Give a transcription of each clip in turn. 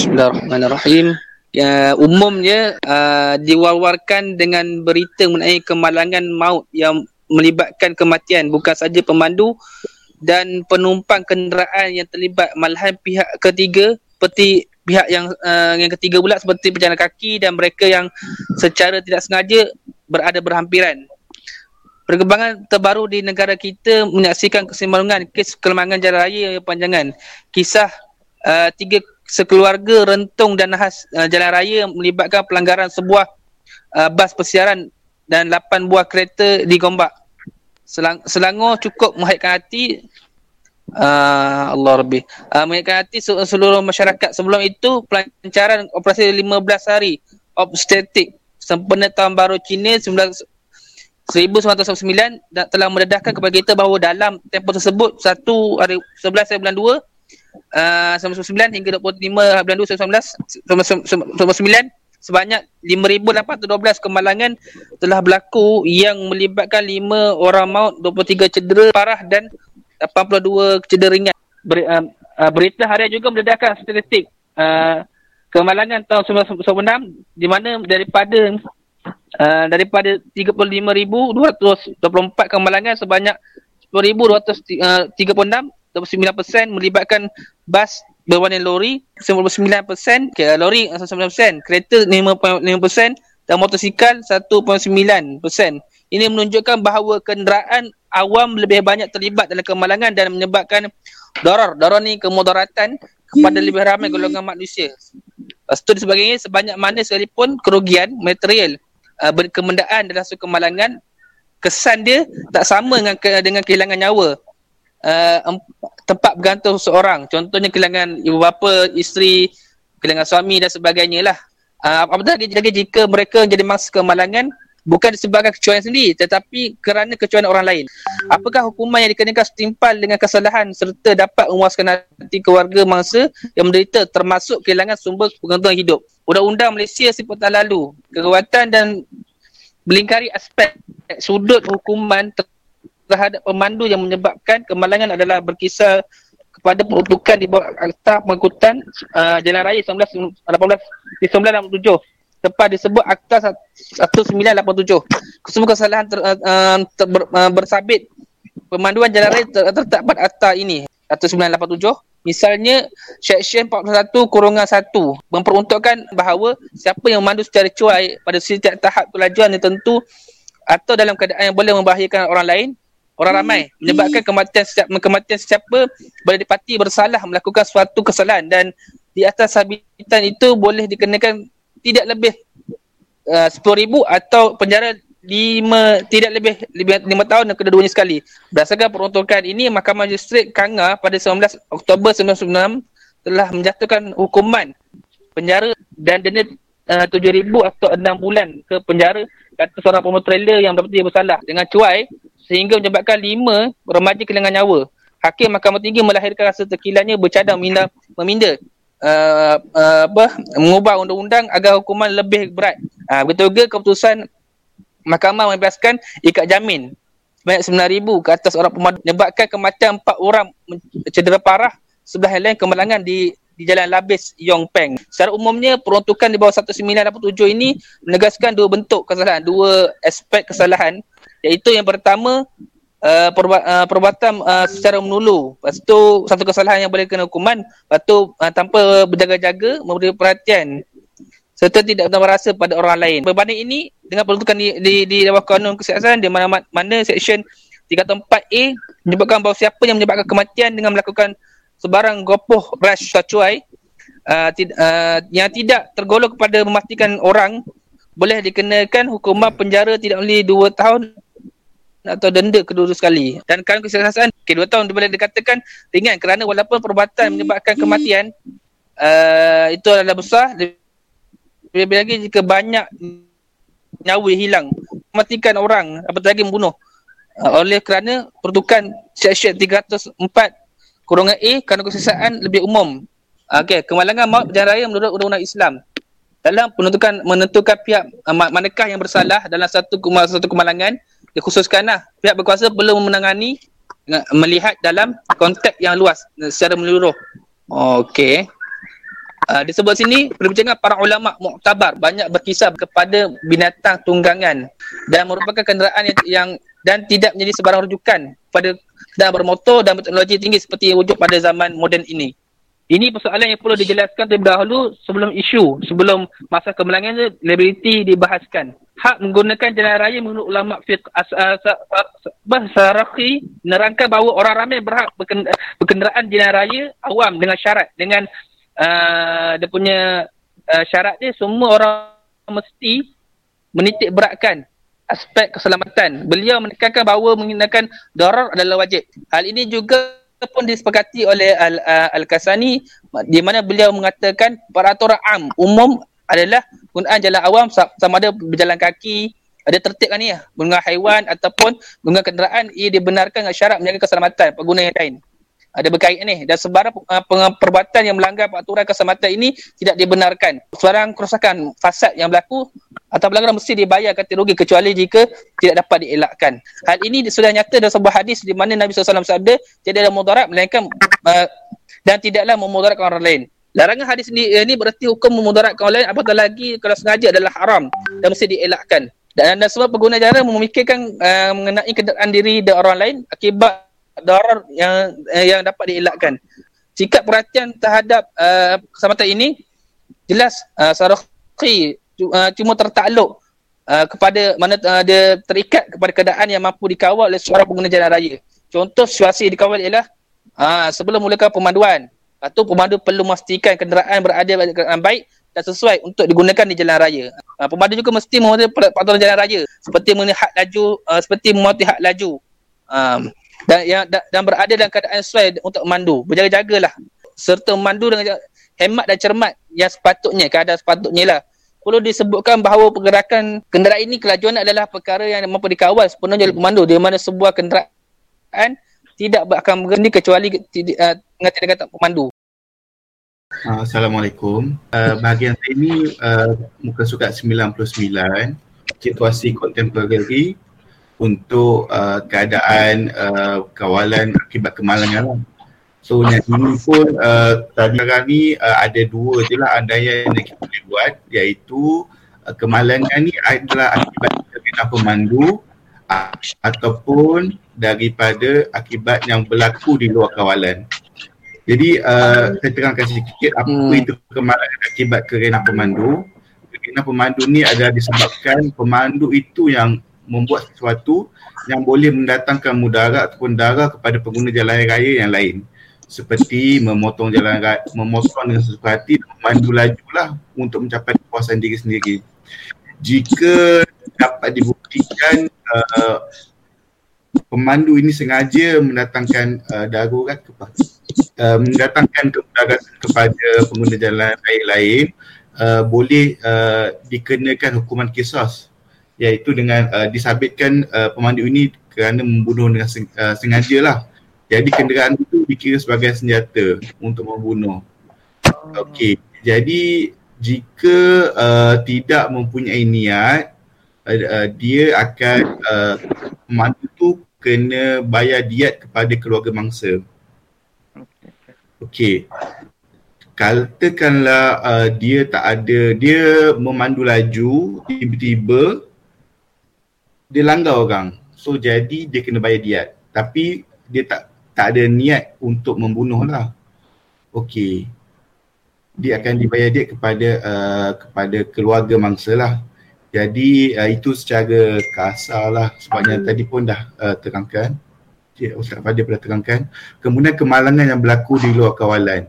Bismillahirrahmanirrahim. Ya, umumnya uh, diwar-warkan dengan berita mengenai kemalangan maut yang melibatkan kematian bukan saja pemandu dan penumpang kenderaan yang terlibat malahan pihak ketiga seperti pihak yang uh, yang ketiga pula seperti pejalan kaki dan mereka yang secara tidak sengaja berada berhampiran. Perkembangan terbaru di negara kita menyaksikan kesimbangan kes kelemahan jalan raya yang panjangan. Kisah uh, tiga sekeluarga rentung dan nahas uh, jalan raya melibatkan pelanggaran sebuah uh, bas persiaran dan 8 buah kereta digombak. Selang, Selangor cukup menghidupkan hati uh, Allah lebih uh, menghidupkan hati seluruh masyarakat. Sebelum itu pelancaran operasi 15 hari obstetrik sempena tahun baru Cina 19 1999 telah mendedahkan kepada kita bahawa dalam tempoh tersebut satu hari 11 hari bulan uh, 1999 hingga 25 bulan 2 1999 sebanyak 5812 kemalangan telah berlaku yang melibatkan 5 orang maut 23 cedera parah dan 82 cedera ringan. Ber, uh, uh, berita harian juga mendedahkan statistik uh, kemalangan tahun 1996 di mana daripada uh, daripada 35,224 kemalangan sebanyak 10,236 29% melibatkan bas berwarna lori 99%, okay, lori 99%, kereta 5.5% dan motosikal 1.9%. Ini menunjukkan bahawa kenderaan awam lebih banyak terlibat dalam kemalangan dan menyebabkan doror. Doror ni kemudaratan kepada lebih ramai golongan manusia. Tu sebagainya sebanyak mana sekalipun kerugian material uh, berkemendaan dalam suku kemalangan kesan dia tak sama dengan dengan kehilangan nyawa uh, tempat bergantung seorang. Contohnya kehilangan ibu bapa, isteri, kehilangan suami dan sebagainya lah. Uh, apatah lagi, lagi jika mereka jadi mangsa kemalangan bukan disebabkan kecuaian sendiri tetapi kerana kecuaian orang lain. Apakah hukuman yang dikenakan setimpal dengan kesalahan serta dapat memuaskan hati keluarga mangsa yang menderita termasuk kehilangan sumber pengantungan hidup. Undang-undang Malaysia seperti lalu, kekuatan dan melingkari aspek sudut hukuman terhadap pemandu yang menyebabkan kemalangan adalah berkisar kepada peruntukan di bawah Akta Pengangkutan uh, Jalan Raya 1918 di 1987 tepat disebut Akta 1987 kesemua kesalahan ter, uh, ter, ber, uh, bersabit pemanduan jalan raya ter, terletak pada akta ini 1987 misalnya Seksyen 41 kurungan 1 memperuntukkan bahawa siapa yang memandu secara cuai pada setiap tahap kelajuan yang tentu atau dalam keadaan yang boleh membahayakan orang lain orang ramai menyebabkan kematian setiap kematian sesiapa boleh dipati bersalah melakukan suatu kesalahan dan di atas sabitan itu boleh dikenakan tidak lebih uh, 10,000 atau penjara lima tidak lebih lima tahun dan kedua-duanya sekali. Berdasarkan peruntukan ini Mahkamah Magistrat Kanga pada 19 Oktober 1996 telah menjatuhkan hukuman penjara dan denda uh, 7,000 atau 6 bulan ke penjara kata seorang pemotor trailer yang mendapati bersalah dengan cuai sehingga menyebabkan lima remaja kehilangan nyawa. Hakim Mahkamah Tinggi melahirkan rasa terkilanya bercadang meminda, meminda uh, uh, apa, mengubah undang-undang agar hukuman lebih berat. Uh, betul ke keputusan Mahkamah membebaskan ikat jamin sebanyak RM9,000 ke atas orang pemandu menyebabkan kematian empat orang cedera parah sebelah lain kemalangan di di Jalan Labis Yong Peng. Secara umumnya peruntukan di bawah 1987 ini menegaskan dua bentuk kesalahan, dua aspek kesalahan iaitu yang pertama uh, perbuat, uh, perbuatan uh, secara menulu lepas tu satu kesalahan yang boleh kena hukuman. Lepas tu uh, tanpa berjaga-jaga memberi perhatian serta tidak merasa pada orang lain. Berbanding ini dengan peruntukan di, di, di bawah kanun kesihatan di mana mana seksyen 34A menyebutkan bahawa siapa yang menyebabkan kematian dengan melakukan sebarang gopoh rush tacuai uh, tid, uh, yang tidak tergolong kepada mematikan orang boleh dikenakan hukuman penjara tidak lebih 2 tahun atau denda kedua-dua sekali. Dan kan kesihatan kedua tahun boleh dikatakan ringan kerana walaupun perbuatan menyebabkan kematian uh, itu adalah besar lebih lagi jika banyak nyawa hilang mematikan orang apatah lagi membunuh uh, oleh kerana pertukan seksyen 304 kurungan A kerana kesesaan lebih umum. Okey, kemalangan maut berjalan raya menurut undang-undang Islam. Dalam penentukan menentukan pihak uh, manakah yang bersalah dalam satu satu kemalangan dikhususkanlah pihak berkuasa perlu menangani melihat dalam konteks yang luas secara menyeluruh. Okey. Uh, disebut sini perbincangan para ulama muktabar banyak berkisah kepada binatang tunggangan dan merupakan kenderaan yang, yang dan tidak menjadi sebarang rujukan pada kenderaan bermotor dan berteknologi tinggi seperti yang wujud pada zaman moden ini. Ini persoalan yang perlu dijelaskan terlebih dahulu sebelum isu, sebelum masa kemenangan itu, liability dibahaskan. Hak menggunakan jalan raya menurut ulama fiqh Saraki menerangkan bahawa orang ramai berhak berkenderaan jalan raya awam dengan syarat dengan uh, dia punya uh, syarat dia semua orang mesti menitik beratkan aspek keselamatan. Beliau menekankan bahawa menggunakan darar adalah wajib. Hal ini juga pun disepakati oleh Al, Al-Kasani di mana beliau mengatakan peraturan am umum adalah penggunaan jalan awam sama ada berjalan kaki ada tertib kan ni ya haiwan ataupun menggunakan kenderaan ia dibenarkan dengan syarat menjaga keselamatan pengguna yang lain ada berkait ni dan sebarang uh, perbuatan yang melanggar peraturan keselamatan ini tidak dibenarkan. Sebarang kerosakan fasad yang berlaku atau pelanggaran mesti dibayar ganti rugi kecuali jika tidak dapat dielakkan. Hal ini sudah nyata dalam sebuah hadis di mana Nabi SAW sabda tidak ada mudarat melainkan uh, dan tidaklah memudaratkan orang lain. Larangan hadis ini, ini berarti hukum memudaratkan orang lain apatah lagi kalau sengaja adalah haram dan mesti dielakkan. Dan, dan sebab pengguna jalan memikirkan uh, mengenai kenderaan diri dan orang lain akibat darar yang eh, yang dapat dielakkan. Sikap perhatian terhadap uh, keselamatan ini jelas uh, Sarakhi uh, cuma tertakluk uh, kepada mana uh, dia terikat kepada keadaan yang mampu dikawal oleh seorang pengguna jalan raya. Contoh situasi dikawal ialah uh, sebelum mulakan pemanduan atau pemandu perlu memastikan kenderaan berada dalam baik dan sesuai untuk digunakan di jalan raya. Uh, pemandu juga mesti mematuhi peraturan jalan raya seperti mengenai hak laju, uh, seperti mematuhi hak laju. Um, dan yang dan berada dalam keadaan sesuai untuk memandu. Berjaga-jagalah serta memandu dengan hemat dan cermat yang sepatutnya, keadaan sepatutnya lah. Perlu disebutkan bahawa pergerakan kenderaan ini kelajuan adalah perkara yang mampu dikawal sepenuhnya oleh pemandu di mana sebuah kenderaan tidak akan berhenti kecuali uh, dengan tidak kata pemandu. Uh, Assalamualaikum. Uh, bahagian saya ini uh, muka sukat 99 situasi kontemporari untuk uh, keadaan uh, kawalan akibat kemalangan lah. So yang ini pun uh, tadi ni uh, ada dua je lah andaian yang kita boleh buat iaitu uh, kemalangan ni adalah akibat kena pemandu uh, ataupun daripada akibat yang berlaku di luar kawalan. Jadi uh, saya terangkan sedikit apa hmm. itu kemalangan akibat kerana pemandu. Kerana pemandu ni adalah disebabkan pemandu itu yang membuat sesuatu yang boleh mendatangkan mudarat ataupun darah kepada pengguna jalan raya yang lain seperti memotong jalan raya, memotong dengan sesuatu hati dan memandu lajulah untuk mencapai kepuasan diri sendiri. Jika dapat dibuktikan uh, pemandu ini sengaja mendatangkan uh, darurat kepada uh, mendatangkan kemudaratan kepada pengguna jalan raya lain uh, boleh uh, dikenakan hukuman kisah iaitu dengan uh, disabitkan uh, pemandu ini kerana membunuh dengan seng, uh, sengaja lah. Jadi kenderaan itu dikira sebagai senjata untuk membunuh. Okey, jadi jika uh, tidak mempunyai niat, uh, uh, dia akan uh, pemandu itu kena bayar diat kepada keluarga mangsa. Okey. Katakanlah uh, dia tak ada, dia memandu laju, tiba-tiba dia langgar orang. So jadi dia kena bayar diat. Tapi dia tak tak ada niat untuk membunuh lah. Okey. Dia akan dibayar diat kepada uh, kepada keluarga mangsa lah. Jadi uh, itu secara kasar lah sebabnya hmm. tadi pun dah uh, terangkan. Ustaz Fadil pernah terangkan. Kemudian kemalangan yang berlaku di luar kawalan.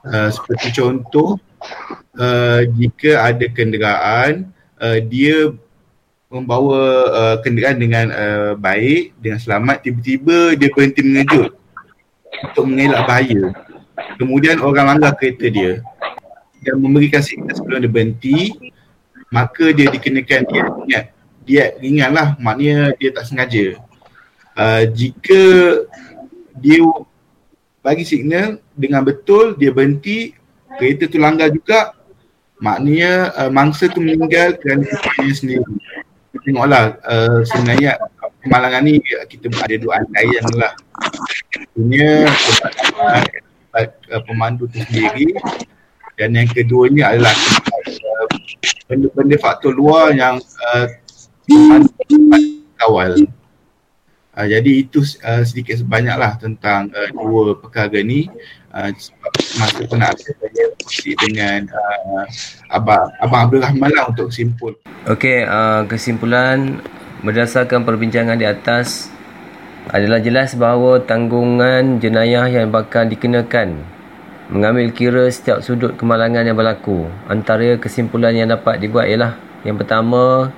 Uh, seperti contoh uh, jika ada kenderaan uh, dia membawa uh, kenderaan dengan uh, baik, dengan selamat, tiba-tiba dia berhenti mengejut untuk mengelak bahaya. Kemudian orang langgar kereta dia dan memberikan signal sebelum dia berhenti, maka dia dikenakan dia ingat. Dia ringanlah, maknanya dia tak sengaja. Uh, jika dia bagi signal dengan betul, dia berhenti, kereta tu langgar juga, maknanya uh, mangsa tu meninggal kerana dia sendiri tengoklah uh, sebenarnya kemalangan ni kita ada dua antaian lah. Punya uh, pemandu tu sendiri. Dan yang keduanya adalah benda-benda faktor luar yang uh, kawal. Uh, jadi itu uh, sedikit sebanyaklah tentang uh, dua perkara ni. Uh, masa pun nak saya bersih dengan uh, Abang, Abang Abdul Rahman lah untuk simpul. Okey, uh, kesimpulan berdasarkan perbincangan di atas adalah jelas bahawa tanggungan jenayah yang bakal dikenakan mengambil kira setiap sudut kemalangan yang berlaku. Antara kesimpulan yang dapat dibuat ialah yang pertama,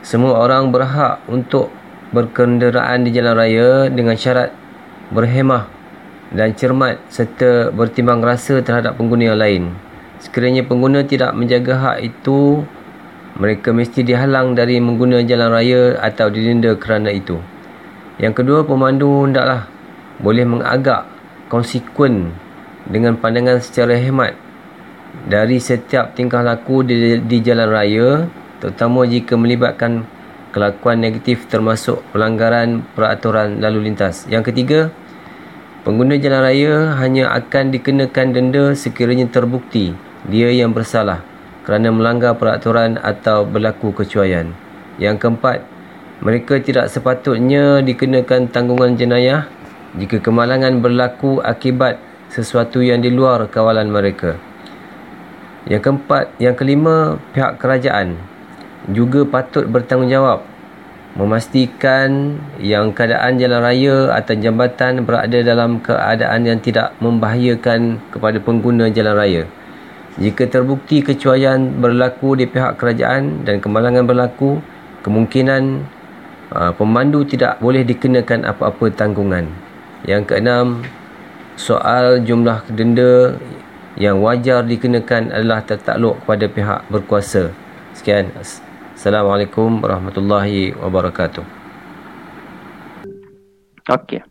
semua orang berhak untuk berkenderaan di jalan raya dengan syarat berhemah dan cermat serta bertimbang rasa terhadap pengguna yang lain. Sekiranya pengguna tidak menjaga hak itu, mereka mesti dihalang dari mengguna jalan raya atau didenda kerana itu. Yang kedua, pemandu hendaklah boleh mengagak konsekuen dengan pandangan secara hemat dari setiap tingkah laku di, di jalan raya terutama jika melibatkan kelakuan negatif termasuk pelanggaran peraturan lalu lintas. Yang ketiga, pengguna jalan raya hanya akan dikenakan denda sekiranya terbukti dia yang bersalah kerana melanggar peraturan atau berlaku kecuaian. Yang keempat, mereka tidak sepatutnya dikenakan tanggungan jenayah jika kemalangan berlaku akibat sesuatu yang di luar kawalan mereka. Yang keempat, yang kelima, pihak kerajaan juga patut bertanggungjawab memastikan yang keadaan jalan raya atau jambatan berada dalam keadaan yang tidak membahayakan kepada pengguna jalan raya. Jika terbukti kecuaian berlaku di pihak kerajaan dan kemalangan berlaku, kemungkinan uh, pemandu tidak boleh dikenakan apa-apa tanggungan. Yang keenam, soal jumlah denda yang wajar dikenakan adalah tertakluk kepada pihak berkuasa. Sekian. Assalamualaikum warahmatullahi wabarakatuh. Okey.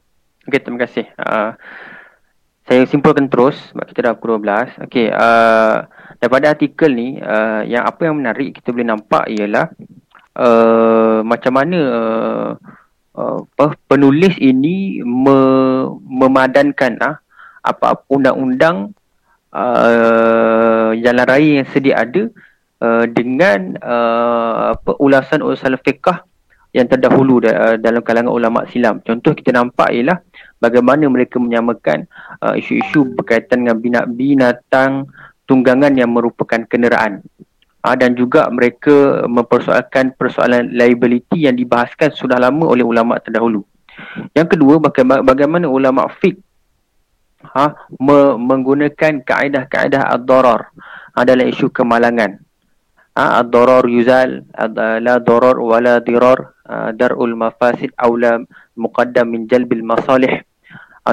Okey, terima kasih. Uh, saya simpulkan terus sebab kita dah pukul 12. Okey, uh, daripada artikel ni, uh, yang apa yang menarik kita boleh nampak ialah uh, macam mana uh, uh, penulis ini me- memadankan uh, apa-apa undang-undang uh, jalan raya yang sedia ada Uh, dengan uh, apa ulasan-ulasan fiqah yang terdahulu da- uh, dalam kalangan ulama silam. Contoh kita nampak ialah bagaimana mereka menyamakan uh, isu-isu berkaitan dengan binatang tunggangan yang merupakan kenderaan. Uh, dan juga mereka mempersoalkan persoalan liability yang dibahaskan sudah lama oleh ulama terdahulu. Yang kedua bagaimana, bagaimana ulama fiqh ha, me- menggunakan kaedah-kaedah ad-darar ha, dalam isu kemalangan ad-darar yuzal la darar wala dirar darul mafasid aula muqaddam min jalbil masalih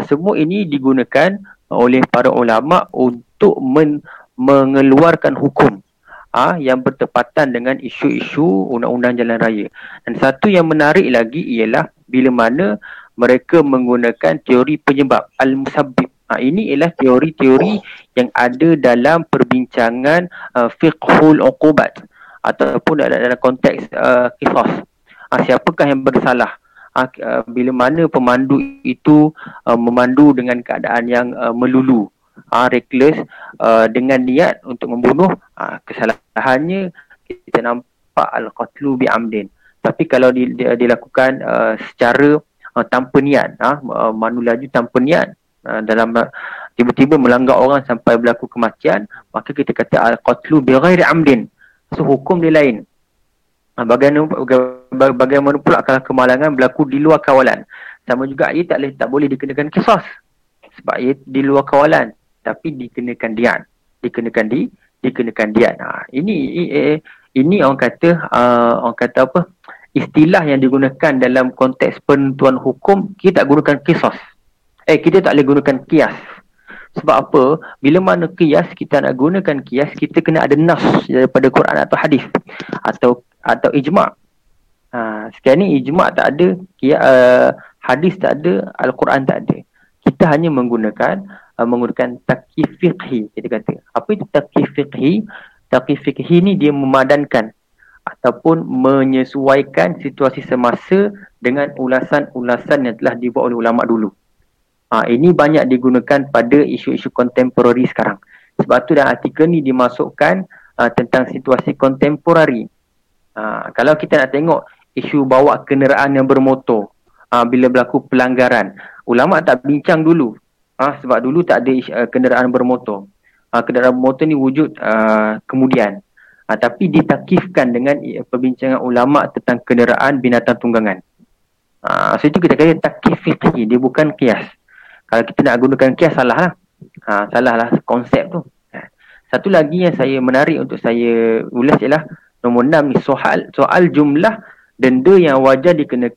semua ini digunakan oleh para ulama untuk men- mengeluarkan hukum ha, yang bertepatan dengan isu-isu undang-undang jalan raya. Dan satu yang menarik lagi ialah bila mana mereka menggunakan teori penyebab al-musabbib Ha, ini ialah teori-teori yang ada dalam perbincangan uh, fiqhul uqubat ataupun dalam, dalam konteks uh, qisas. Ha, siapakah yang bersalah? Ha, uh, bila mana pemandu itu uh, memandu dengan keadaan yang uh, melulu, ha, reckless uh, dengan niat untuk membunuh, ha, kesalahannya kita nampak al-qatlu bi'amdin. Tapi kalau di, di, dilakukan uh, secara uh, tanpa niat, ha, uh, mandu laju tanpa niat, dalam tiba-tiba melanggar orang sampai berlaku kematian maka kita kata al-qatlu bighairi amdin so hukum dia lain. Ah, bagaimana bagaimana pula kalau kemalangan berlaku di luar kawalan? Sama juga ia tak boleh tak boleh dikenakan kisah sebab ia di luar kawalan tapi dikenakan diat dikenakan di dikenakan diat ha, ini eh, ini orang kata uh, orang kata apa? Istilah yang digunakan dalam konteks penentuan hukum kita tak gunakan kisah Eh kita tak boleh gunakan kias. Sebab apa? Bila mana kias kita nak gunakan kias kita kena ada nas daripada Quran atau hadis atau atau ijma'. Ha, sekarang ni ijma' tak ada, kias, uh, hadis tak ada, al-Quran tak ada. Kita hanya menggunakan uh, menggunakan taqif fiqhi kita kata. Apa itu taqif fiqhi? Taqif fiqhi ni dia memadankan ataupun menyesuaikan situasi semasa dengan ulasan-ulasan yang telah dibuat oleh ulama dulu. Ha, ini banyak digunakan pada isu-isu kontemporari sekarang. Sebab tu dalam artikel ni dimasukkan uh, tentang situasi kontemporari. Uh, kalau kita nak tengok isu bawa kenderaan yang bermotor uh, bila berlaku pelanggaran, ulama tak bincang dulu. Uh, sebab dulu tak ada uh, kenderaan bermotor. Uh, kenderaan bermotor ni wujud uh, kemudian. Uh, tapi ditakifkan dengan uh, perbincangan ulama tentang kenderaan binatang tunggangan. Uh, so itu kita kata takif fiqhi, dia bukan kias. Kalau kita nak gunakan kias salah lah. Ha, salah lah konsep tu. Ha. Satu lagi yang saya menarik untuk saya ulas ialah nombor enam ni soal soal jumlah denda yang wajar dikenakan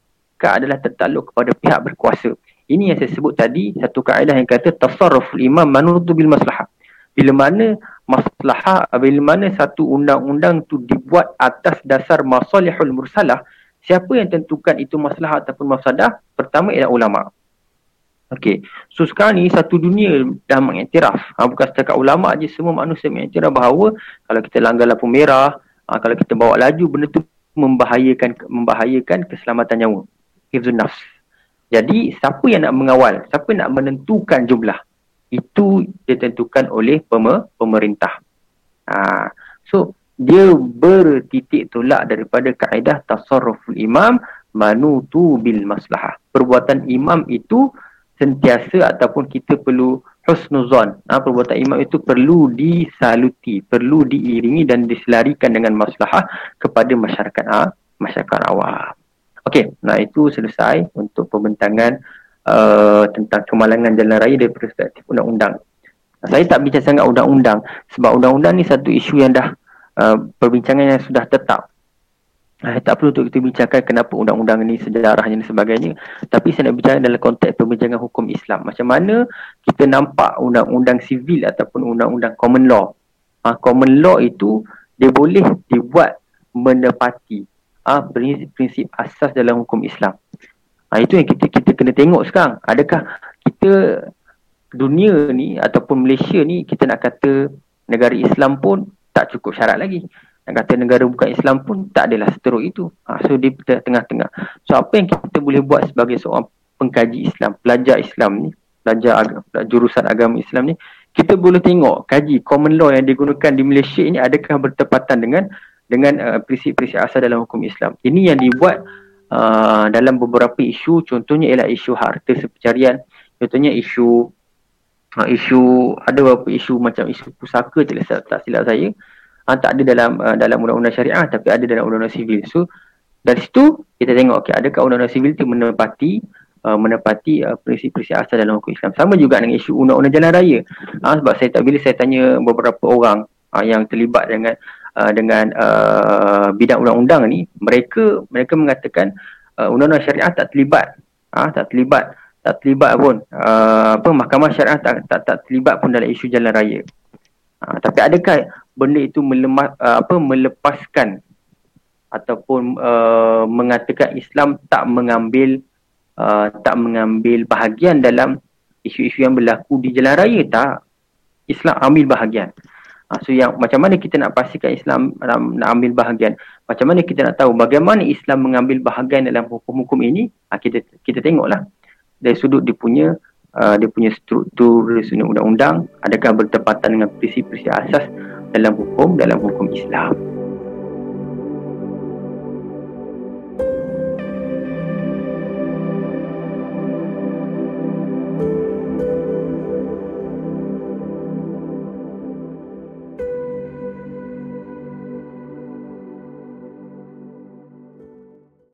adalah tertakluk kepada pihak berkuasa. Ini yang saya sebut tadi satu kaedah yang kata tasarruful imam manutu bil maslahah. Bila mana maslahah, bila mana satu undang-undang tu dibuat atas dasar masalihul mursalah, siapa yang tentukan itu masalah ataupun mafsadah? Pertama ialah ulama. Okey. So sekarang ni satu dunia dah mengiktiraf. Ha, bukan setakat ulama aja semua manusia mengiktiraf bahawa kalau kita langgar lampu merah, ha, kalau kita bawa laju benda tu membahayakan membahayakan keselamatan nyawa. Hifzun nafs. Jadi siapa yang nak mengawal? Siapa yang nak menentukan jumlah? Itu ditentukan oleh pemer, pemerintah. Ha, so dia bertitik tolak daripada kaedah tasarruful imam manutu bil maslahah. Perbuatan imam itu sentiasa ataupun kita perlu husnuzon. Ha, perbuatan imam itu perlu disaluti, perlu diiringi dan diselarikan dengan maslahah kepada masyarakat ha, masyarakat awam. Okey, nah itu selesai untuk pembentangan uh, tentang kemalangan jalan raya dari perspektif undang-undang. Saya tak bincang sangat undang-undang sebab undang-undang ni satu isu yang dah uh, perbincangan yang sudah tetap. Uh, tak perlu untuk kita bincangkan kenapa undang-undang ini sejarahnya dan sebagainya. Tapi saya nak bincang dalam konteks perbincangan hukum Islam. Macam mana kita nampak undang-undang sivil ataupun undang-undang common law. Ha, common law itu dia boleh dibuat menepati ha, prinsip-prinsip asas dalam hukum Islam. Ha, itu yang kita kita kena tengok sekarang. Adakah kita dunia ni ataupun Malaysia ni kita nak kata negara Islam pun tak cukup syarat lagi nak kata negara bukan Islam pun tak adalah seteruk itu. Ha, so di tengah-tengah. So apa yang kita boleh buat sebagai seorang pengkaji Islam, pelajar Islam ni, pelajar agama, jurusan agama Islam ni, kita boleh tengok kaji common law yang digunakan di Malaysia ini adakah bertepatan dengan dengan uh, prinsip-prinsip asal dalam hukum Islam. Ini yang dibuat uh, dalam beberapa isu, contohnya ialah isu harta sepencarian, contohnya isu uh, isu ada beberapa isu macam isu pusaka tak, tak silap saya uh, tak ada dalam uh, dalam undang-undang syariah tapi ada dalam undang-undang sivil. So dari situ kita tengok okey adakah undang-undang sivil itu menepati uh, menepati uh, prinsip-prinsip asal dalam hukum Islam. Sama juga dengan isu undang-undang jalan raya. Uh, sebab saya tak bila saya tanya beberapa orang uh, yang terlibat dengan uh, dengan uh, bidang undang-undang ni, mereka mereka mengatakan uh, undang-undang syariah tak terlibat. Uh, tak terlibat tak terlibat pun uh, apa mahkamah syariah tak, tak tak terlibat pun dalam isu jalan raya. Uh, tapi adakah benda itu melemah, uh, apa melepaskan ataupun uh, mengatakan Islam tak mengambil uh, tak mengambil bahagian dalam isu-isu yang berlaku di jalan raya tak? Islam ambil bahagian. Uh, so yang macam mana kita nak pastikan Islam nak, nak ambil bahagian? Macam mana kita nak tahu bagaimana Islam mengambil bahagian dalam hukum-hukum ini? Uh, kita kita tengoklah. Dari sudut dia punya uh, dia punya struktur undang-undang adakah bertepatan dengan prinsip-prinsip asas dalam hukum dalam hukum Islam.